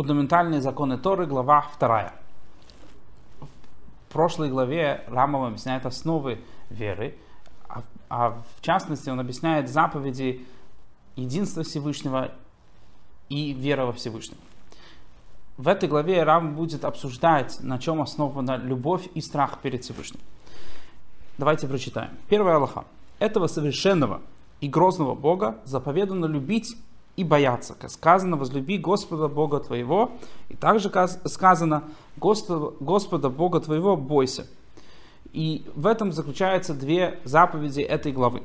Фундаментальные законы Торы, глава 2. В прошлой главе Рамов объясняет основы веры, а, а в частности он объясняет заповеди единства Всевышнего и вера во Всевышнего. В этой главе Рам будет обсуждать, на чем основана любовь и страх перед Всевышним. Давайте прочитаем. Первая Аллаха. Этого совершенного и грозного Бога заповедано любить и бояться. Сказано, возлюби Господа Бога твоего. И также сказано, Господа Бога твоего бойся. И в этом заключаются две заповеди этой главы.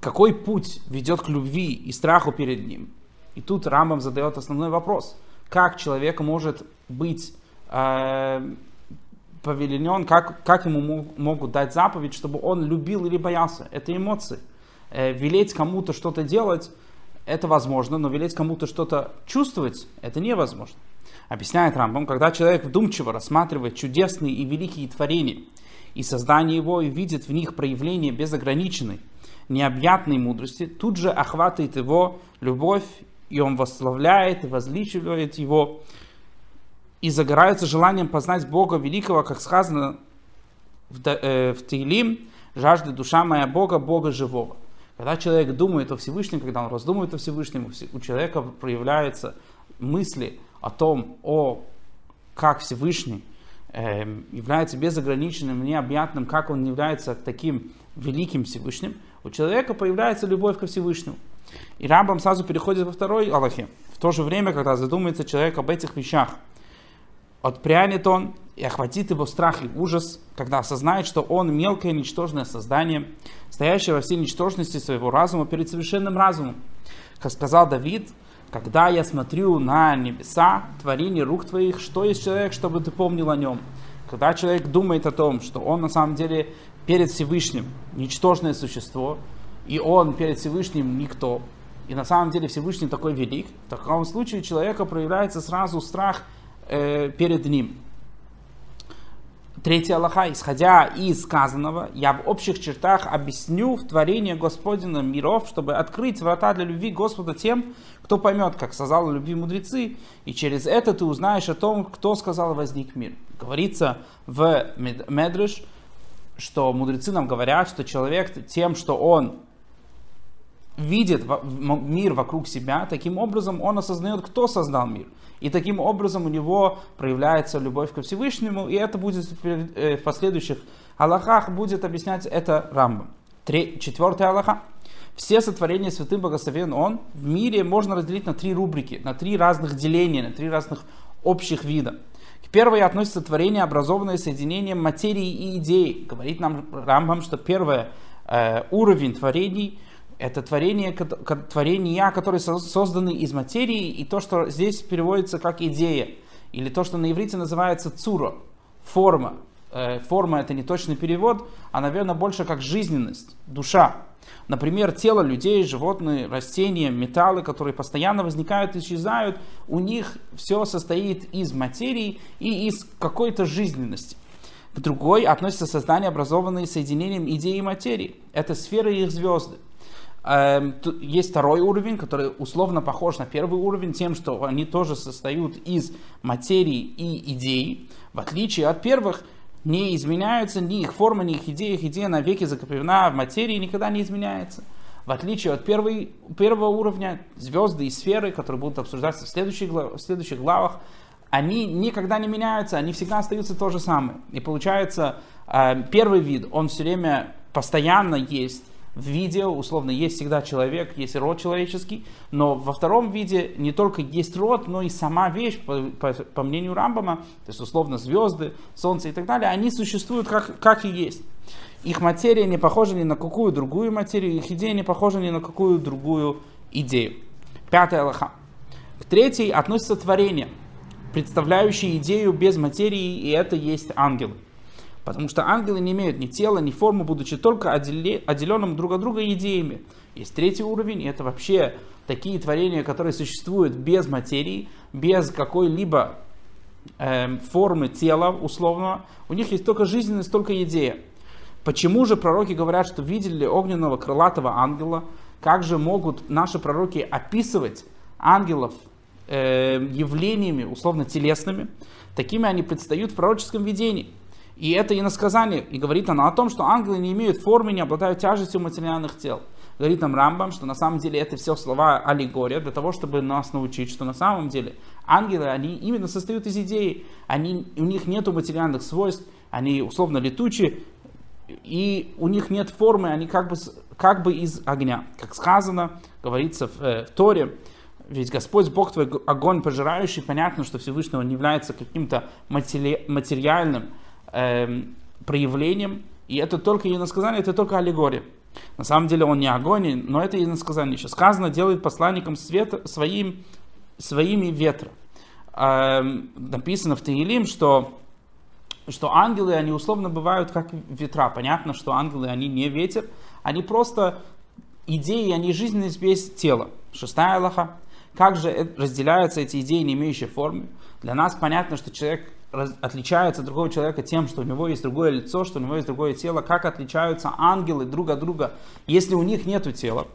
Какой путь ведет к любви и страху перед ним? И тут Рамбам задает основной вопрос. Как человек может быть э, повеленен, как, как ему мог, могут дать заповедь, чтобы он любил или боялся? Это эмоции. Э, велеть кому-то что-то делать, это возможно, но велеть кому-то что-то чувствовать, это невозможно. Объясняет Рамбам, когда человек вдумчиво рассматривает чудесные и великие творения и создание его, и видит в них проявление безограниченной, необъятной мудрости, тут же охватывает его любовь, и он восславляет и возличивает его, и загорается желанием познать Бога Великого, как сказано в, э, в Таилим, жажда душа моя Бога, Бога живого. Когда человек думает о Всевышнем, когда он раздумывает о Всевышнем, у человека проявляются мысли о том, о как Всевышний э, является безограниченным, необъятным, как он является таким великим Всевышним, у человека появляется любовь ко Всевышнему. И Рамбам сразу переходит во второй Аллахе. В то же время, когда задумается человек об этих вещах, отпрянет он и охватит его страх и ужас, когда осознает, что он мелкое ничтожное создание, стоящее во всей ничтожности своего разума перед совершенным разумом. Как сказал Давид, когда я смотрю на небеса, творение рук твоих, что есть человек, чтобы ты помнил о нем? Когда человек думает о том, что он на самом деле перед Всевышним ничтожное существо, и он перед Всевышним никто, и на самом деле Всевышний такой велик, в таком случае у человека проявляется сразу страх э, перед ним. Третья Аллаха, исходя из сказанного, я в общих чертах объясню в творении Господина миров, чтобы открыть врата для любви Господа тем, кто поймет, как сказал любви мудрецы, и через это ты узнаешь о том, кто сказал возник мир. Говорится в Медреш, что мудрецы нам говорят, что человек тем, что он видит мир вокруг себя, таким образом он осознает, кто создал мир. И таким образом у него проявляется любовь ко Всевышнему, и это будет э, в последующих Аллахах будет объяснять это Рамбам. Четвертый Аллаха. Все сотворения святым благословен Он в мире можно разделить на три рубрики, на три разных деления, на три разных общих вида. К первой относится творение, образованное соединением материи и идеи. Говорит нам Рамбам, что первый э, уровень творений это творение, творения, которые созданы из материи, и то, что здесь переводится как идея, или то, что на иврите называется цура, форма. Э, форма это не точный перевод, а, наверное, больше как жизненность, душа. Например, тело людей, животные, растения, металлы, которые постоянно возникают и исчезают, у них все состоит из материи и из какой-то жизненности. К другой относится создание, образованное соединением идеи и материи. Это сфера их звезды. Эм, есть второй уровень, который условно похож на первый уровень, тем, что они тоже состоят из материи и идей. В отличие от первых, не изменяются ни их форма, ни их идея. Их идея навеки закреплена в материи никогда не изменяется. В отличие от первой, первого уровня, звезды и сферы, которые будут обсуждаться в следующих, в следующих главах, они никогда не меняются, они всегда остаются то же самое. И получается, э, первый вид, он все время постоянно есть, в виде, условно, есть всегда человек, есть род человеческий, но во втором виде не только есть род, но и сама вещь, по, по, по мнению Рамбама, то есть, условно, звезды, солнце и так далее, они существуют как, как и есть. Их материя не похожа ни на какую другую материю, их идея не похожа ни на какую другую идею. Пятая Аллаха. К третьей относится творение, представляющее идею без материи, и это есть ангелы. Потому что ангелы не имеют ни тела, ни формы, будучи только отделенным друг от друга идеями. Есть третий уровень, и это вообще такие творения, которые существуют без материи, без какой-либо э, формы тела условного. У них есть только жизненность, только идея. Почему же пророки говорят, что видели огненного крылатого ангела? Как же могут наши пророки описывать ангелов э, явлениями, условно телесными, такими они предстают в пророческом видении. И это иносказание, и говорит оно о том, что ангелы не имеют формы, не обладают тяжестью материальных тел. Говорит нам Рамбам, что на самом деле это все слова аллегория, для того, чтобы нас научить, что на самом деле ангелы, они именно состоят из идей, они, у них нет материальных свойств, они условно летучие, и у них нет формы, они как бы, как бы из огня. Как сказано, говорится в, э, в Торе, ведь Господь Бог твой огонь пожирающий, понятно, что Всевышний он является каким-то матери, материальным э, проявлением, и это только иносказание, это только аллегория. На самом деле он не огонь, но это иносказание еще. Сказано, делает посланником света своим, своими ветра. Э, написано в Таилим, что что ангелы, они условно бывают как ветра. Понятно, что ангелы, они не ветер, они просто идеи, они жизненность без тела. Шестая Аллаха. Как же разделяются эти идеи, не имеющие формы? Для нас понятно, что человек отличается от другого человека тем, что у него есть другое лицо, что у него есть другое тело. Как отличаются ангелы друг от друга, если у них нет тела?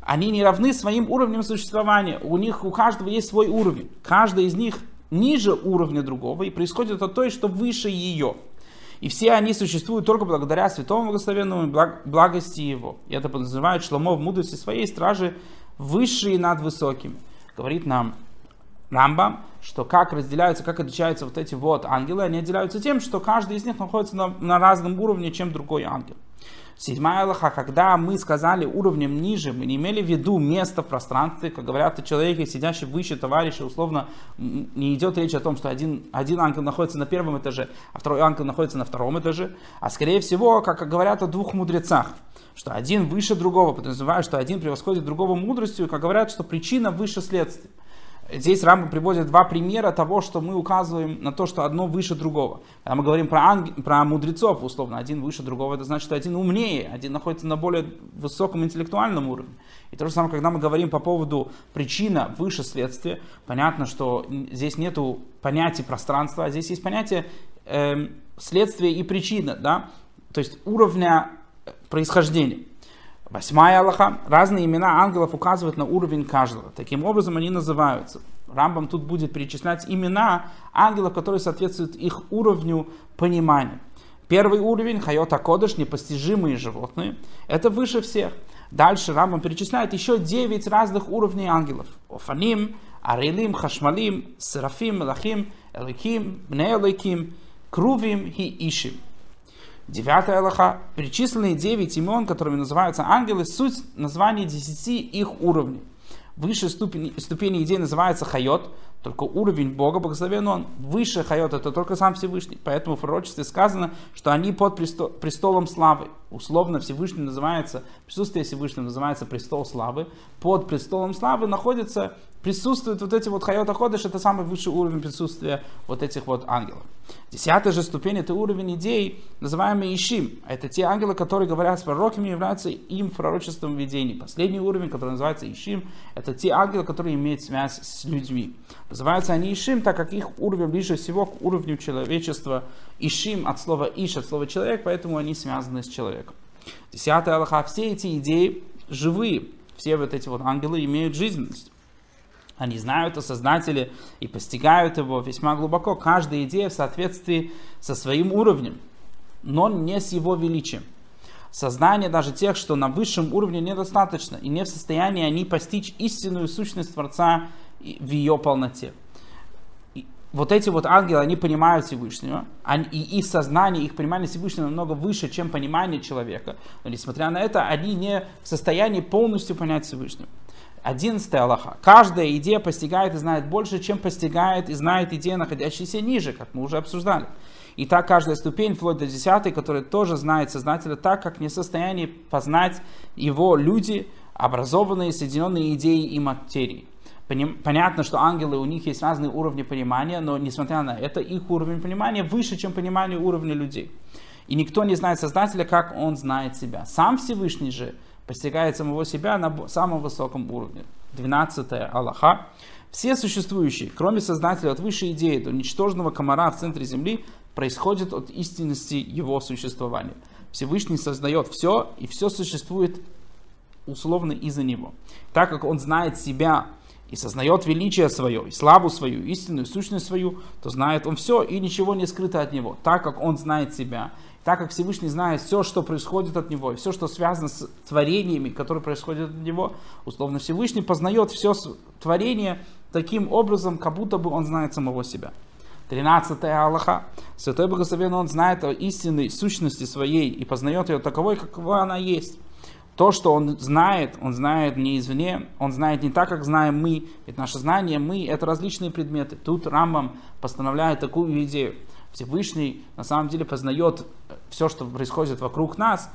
Они не равны своим уровнем существования. У них у каждого есть свой уровень. Каждый из них ниже уровня другого, и происходит от той, что выше ее. И все они существуют только благодаря святому благословенному благости его. И это подразумевает Шломо в мудрости своей стражи высшие над высокими. Говорит нам Рамбам, что как разделяются, как отличаются вот эти вот ангелы, они отделяются тем, что каждый из них находится на, на разном уровне, чем другой ангел. Седьмая Аллаха, когда мы сказали уровнем ниже, мы не имели в виду место в пространстве, как говорят о человеке, сидящем выше товарища, условно, не идет речь о том, что один, один ангел находится на первом этаже, а второй ангел находится на втором этаже, а скорее всего, как говорят о двух мудрецах, что один выше другого, подразумевая, что один превосходит другого мудростью, как говорят, что причина выше следствия. Здесь Рамба приводит два примера того, что мы указываем на то, что одно выше другого. Когда мы говорим про, анг... про мудрецов, условно, один выше другого, это значит, что один умнее, один находится на более высоком интеллектуальном уровне. И то же самое, когда мы говорим по поводу причина выше следствия, понятно, что здесь нет понятия пространства, а здесь есть понятие э, следствия и причина, да? то есть уровня происхождения. Восьмая Аллаха. Разные имена ангелов указывают на уровень каждого. Таким образом они называются. Рамбам тут будет перечислять имена ангелов, которые соответствуют их уровню понимания. Первый уровень, Хайота Кодыш, непостижимые животные, это выше всех. Дальше Рамбам перечисляет еще 9 разных уровней ангелов. Офаним, Арелим, Хашмалим, Серафим, Лахим, Эликим, Бнеэликим, Крувим и Ишим. Девятая Аллаха. Перечисленные девять имен, которыми называются ангелы, суть названия десяти их уровней. Высшая ступень, ступень идей называется хайот, только уровень Бога, благословен Он. Выше хайот это только сам Всевышний. Поэтому в пророчестве сказано, что они под престол, престолом славы. Условно Всевышний называется, присутствие Всевышнего называется престол славы. Под престолом славы находится присутствуют вот эти вот хайота ходыш, это самый высший уровень присутствия вот этих вот ангелов. Десятая же ступень это уровень идей, называемый Ишим. Это те ангелы, которые говорят с пророками, являются им в пророческом видении. Последний уровень, который называется Ишим, это те ангелы, которые имеют связь с людьми. Называются они Ишим, так как их уровень ближе всего к уровню человечества. Ишим от слова Иш, от слова человек, поэтому они связаны с человеком. Десятая Аллаха. Все эти идеи живые. Все вот эти вот ангелы имеют жизненность. Они знают о Создателе и постигают его весьма глубоко. Каждая идея в соответствии со своим уровнем, но не с его величием. Сознание даже тех, что на высшем уровне недостаточно, и не в состоянии они постичь истинную сущность Творца в ее полноте. Вот эти вот ангелы, они понимают Всевышнего, они, и их сознание, их понимание Всевышнего намного выше, чем понимание человека. Но несмотря на это, они не в состоянии полностью понять Всевышнего. Одиннадцатая Аллаха. Каждая идея постигает и знает больше, чем постигает и знает идея, находящаяся ниже, как мы уже обсуждали. И так каждая ступень, вплоть до десятой, которая тоже знает Создателя так, как не в состоянии познать его люди, образованные, соединенные идеей и материей. Понятно, что ангелы, у них есть разные уровни понимания, но несмотря на это, их уровень понимания выше, чем понимание уровня людей. И никто не знает Создателя, как он знает себя. Сам Всевышний же постигает самого себя на самом высоком уровне. 12 Аллаха. Все существующие, кроме Создателя, от высшей идеи до ничтожного комара в центре Земли, происходят от истинности его существования. Всевышний создает все, и все существует условно из-за него. Так как он знает себя и сознает величие свое, и славу свою, истинную сущность свою, то знает он все, и ничего не скрыто от него, так как он знает себя, так как Всевышний знает все, что происходит от него, и все, что связано с творениями, которые происходят от него, условно Всевышний познает все творение таким образом, как будто бы он знает самого себя. 13 Аллаха. Святой Благословенный Он знает о истинной сущности своей и познает ее таковой, какова она есть. То, что он знает, он знает не извне, он знает не так, как знаем мы. Ведь наше знание, мы, это различные предметы. Тут Рамбам постановляет такую идею. Всевышний на самом деле познает все, что происходит вокруг нас,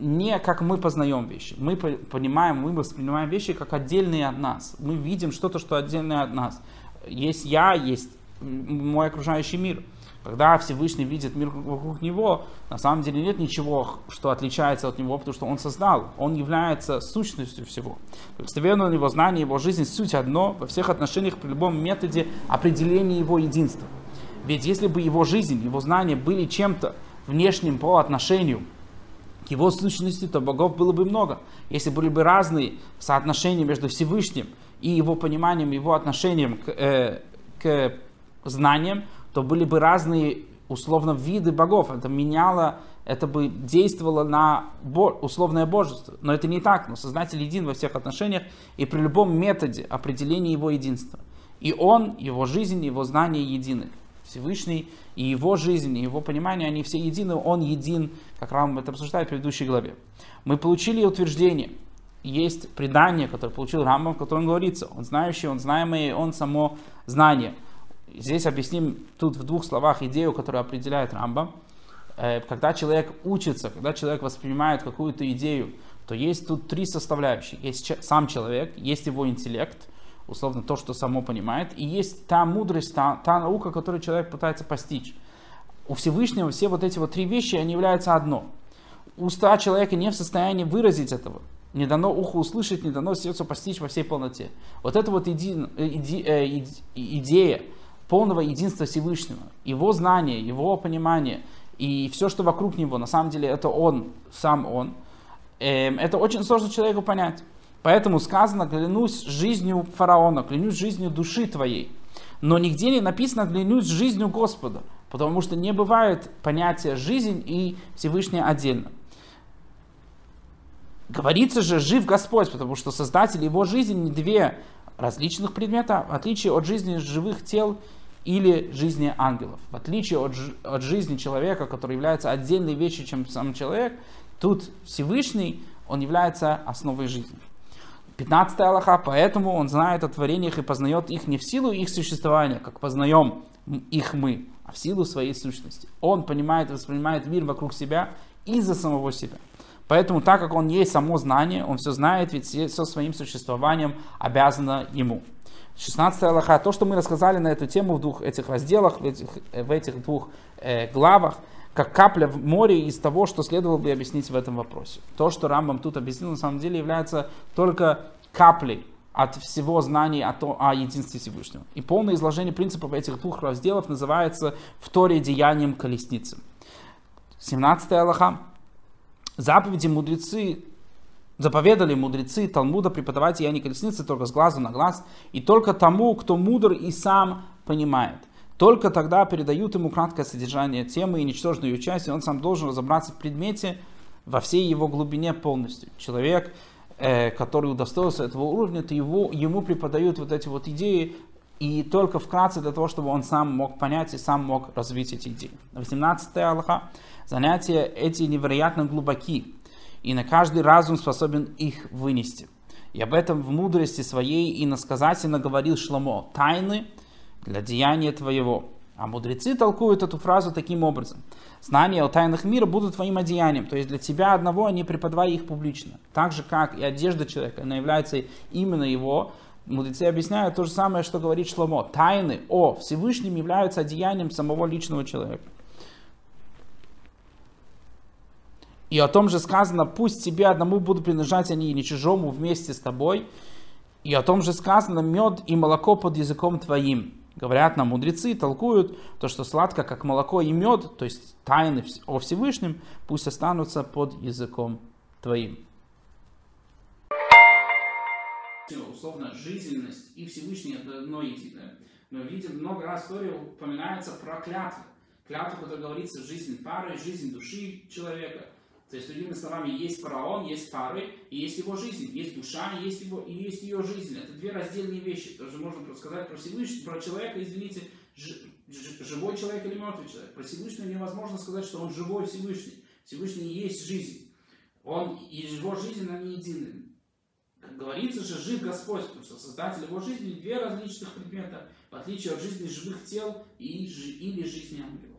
не как мы познаем вещи. Мы понимаем, мы воспринимаем вещи как отдельные от нас. Мы видим что-то, что отдельное от нас. Есть я, есть мой окружающий мир. Когда Всевышний видит мир вокруг него, на самом деле нет ничего, что отличается от него, потому что он создал. Он является сущностью всего. Благословенно его знание, его жизнь, суть одно во всех отношениях, при любом методе определения его единства. Ведь если бы его жизнь, его знания были чем-то внешним по отношению к его сущности, то богов было бы много. Если были бы разные соотношения между Всевышним и его пониманием, его отношением к, э, к знаниям, то были бы разные условно виды богов. Это меняло, это бы действовало на условное божество. Но это не так. Но Создатель един во всех отношениях и при любом методе определения его единства. И он, его жизнь, его знания едины. Всевышний и его жизнь, и его понимание, они все едины, он един, как Рам это обсуждает в предыдущей главе. Мы получили утверждение, есть предание, которое получил Рамбам, в котором говорится, он знающий, он знаемый, он само знание. Здесь объясним тут в двух словах идею, которую определяет Рамба. Э, когда человек учится, когда человек воспринимает какую-то идею, то есть тут три составляющие. Есть сам человек, есть его интеллект, условно то, что само понимает, и есть та мудрость, та, та наука, которую человек пытается постичь. У Всевышнего все вот эти вот три вещи, они являются одно. Уста человека не в состоянии выразить этого. Не дано уху услышать, не дано сердцу постичь во всей полноте. Вот это вот иди, иди, э, идея, полного единства Всевышнего, его знание, его понимание и все, что вокруг него, на самом деле это он, сам он, эм, это очень сложно человеку понять. Поэтому сказано, клянусь жизнью фараона, клянусь жизнью души твоей. Но нигде не написано клянусь жизнью Господа, потому что не бывает понятия жизнь и Всевышний отдельно. Говорится же жив Господь, потому что Создатель его жизни не две различных предмета, в отличие от жизни живых тел или жизни ангелов. В отличие от, от жизни человека, который является отдельной вещью, чем сам человек, тут Всевышний, он является основой жизни. 15 Аллаха, поэтому он знает о творениях и познает их не в силу их существования, как познаем их мы, а в силу своей сущности. Он понимает и воспринимает мир вокруг себя из-за самого себя. Поэтому, так как он есть само знание, он все знает, ведь все своим существованием обязано ему. 16 Аллаха, то, что мы рассказали на эту тему в двух этих разделах, в этих, в этих двух э, главах, как капля в море из того, что следовало бы объяснить в этом вопросе. То, что Рамбам тут объяснил, на самом деле является только каплей от всего знания о, то, о единстве Всевышнего. И полное изложение принципов этих двух разделов называется в Торе деянием колесницы. 17 Аллаха. Заповеди мудрецы Заповедали мудрецы Талмуда преподавать я не колесницы только с глазу на глаз, и только тому, кто мудр и сам понимает. Только тогда передают ему краткое содержание темы и ничтожную ее часть, и он сам должен разобраться в предмете во всей его глубине полностью. Человек, э, который удостоился этого уровня, то его, ему преподают вот эти вот идеи, и только вкратце для того, чтобы он сам мог понять и сам мог развить эти идеи. 18 Аллаха. Занятия эти невероятно глубоки и на каждый разум способен их вынести. И об этом в мудрости своей и насказательно говорил Шломо. Тайны для деяния твоего. А мудрецы толкуют эту фразу таким образом. Знания о тайнах мира будут твоим одеянием. То есть для тебя одного не преподавай их публично. Так же, как и одежда человека, она является именно его. Мудрецы объясняют то же самое, что говорит Шломо. Тайны о Всевышнем являются одеянием самого личного человека. И о том же сказано, пусть тебе одному будут принадлежать они или чужому вместе с тобой. И о том же сказано, мед и молоко под языком твоим. Говорят нам мудрецы, толкуют то, что сладко, как молоко и мед, то есть тайны о Всевышнем, пусть останутся под языком твоим. условно жизненность и Всевышний это одно единое. Мы видим много раз в истории упоминается про клятву. Клятву, которая говорится в жизни пары, жизнь души человека. То есть, другими словами, есть фараон, есть пары, и есть его жизнь, есть душа, есть его, и есть ее жизнь. Это две раздельные вещи. Тоже можно сказать про Всевышнего, про человека, извините, живой человек или мертвый человек. Про Всевышнего невозможно сказать, что он живой Всевышний. Всевышний есть жизнь. Он и его жизнь, они едины. Как говорится же, жив Господь, потому что Создатель его жизни две различных предмета, в отличие от жизни живых тел и, или жизни ангелов.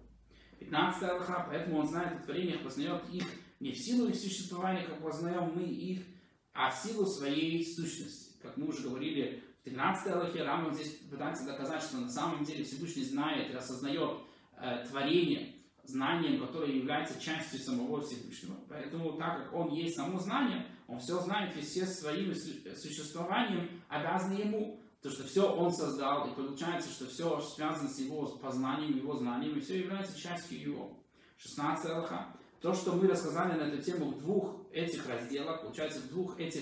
15 Аллаха, поэтому он знает о творениях, познает их не в силу их существования, как познаем мы их, а в силу своей сущности. Как мы уже говорили в 13 Аллахе, Раман здесь пытается доказать, что на самом деле Всевышний знает и осознает э, творение, знанием, которое является частью самого Всевышнего. Поэтому, так как Он есть само знание, Он все знает, и все своим существованием обязаны Ему. То, что все Он создал, и получается, что все связано с Его познанием, Его знанием, и все является частью Его. 16 Аллаха. То, что мы рассказали на эту тему в двух этих разделах, получается, в двух этих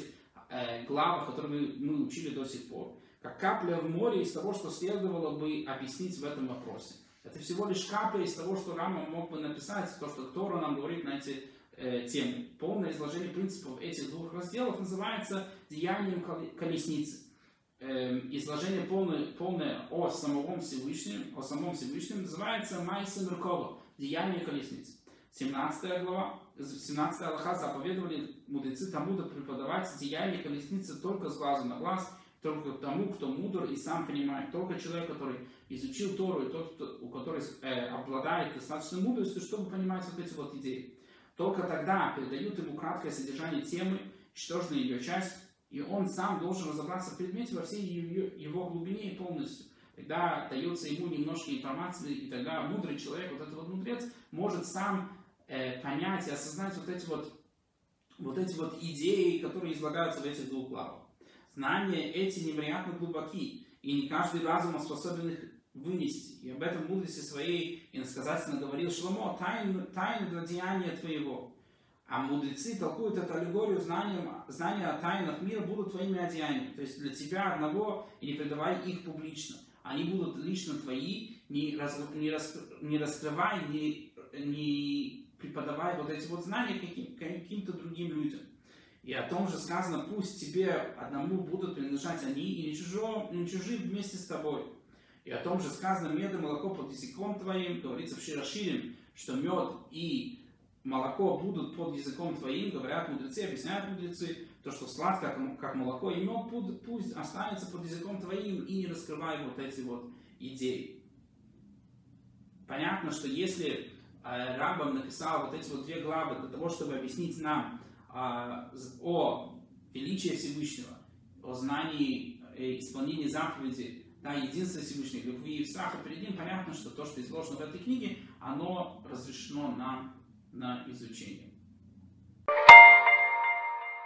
э, главах, которые мы, мы учили до сих пор, как капля в море из того, что следовало бы объяснить в этом вопросе. Это всего лишь капля из того, что Рама мог бы написать, то, что Тора нам говорит на эти э, темы. Полное изложение принципов этих двух разделов называется «Деянием колесницы». Э, изложение полное, полное о самом Всевышнем, о самом Всевышнем называется «Майса Меркова» – «Деяние колесницы». 17 глава, 17 Аллаха заповедовали мудрецы Талмуда преподавать деяния колесницы только с глазу на глаз, только тому, кто мудр и сам понимает. Только человек, который изучил Тору, и тот, кто, у которого э, обладает достаточной мудростью, чтобы понимать вот эти вот идеи. Только тогда передают ему краткое содержание темы, что же ее часть, и он сам должен разобраться в предмете во всей ее, его глубине и полностью. Тогда дается ему немножко информации, и тогда мудрый человек, вот этот вот мудрец, может сам э, понять и осознать вот эти вот, вот эти вот идеи, которые излагаются в этих двух главах. Знания эти невероятно глубоки, и не каждый разум способен их вынести. И об этом мудрости своей иносказательно говорил Шломо, тайны, тайны для деяния твоего. А мудрецы толкуют эту аллегорию знанием, знания о тайнах мира будут твоими одеяниями. То есть для тебя одного и не предавай их публично. Они будут лично твои, не, раз, не, рас, не раскрывай, не, не преподавай вот эти вот знания каким, каким-то другим людям. И о том же сказано, пусть тебе одному будут принадлежать они, и не, чужо, не чужие вместе с тобой. И о том же сказано, мед и молоко под языком твоим, говорится в Широширим, что мед и молоко будут под языком твоим, говорят мудрецы, объясняют мудрецы, то, что сладко, как молоко, и мед пусть останется под языком твоим, и не раскрывай вот эти вот идеи. Понятно, что если э, Рабам написал вот эти вот две главы для того, чтобы объяснить нам а, о величии Всевышнего, о знании и исполнении заповедей, да, единства Всевышнего, любви и страха перед Ним, понятно, что то, что изложено в этой книге, оно разрешено нам на изучение.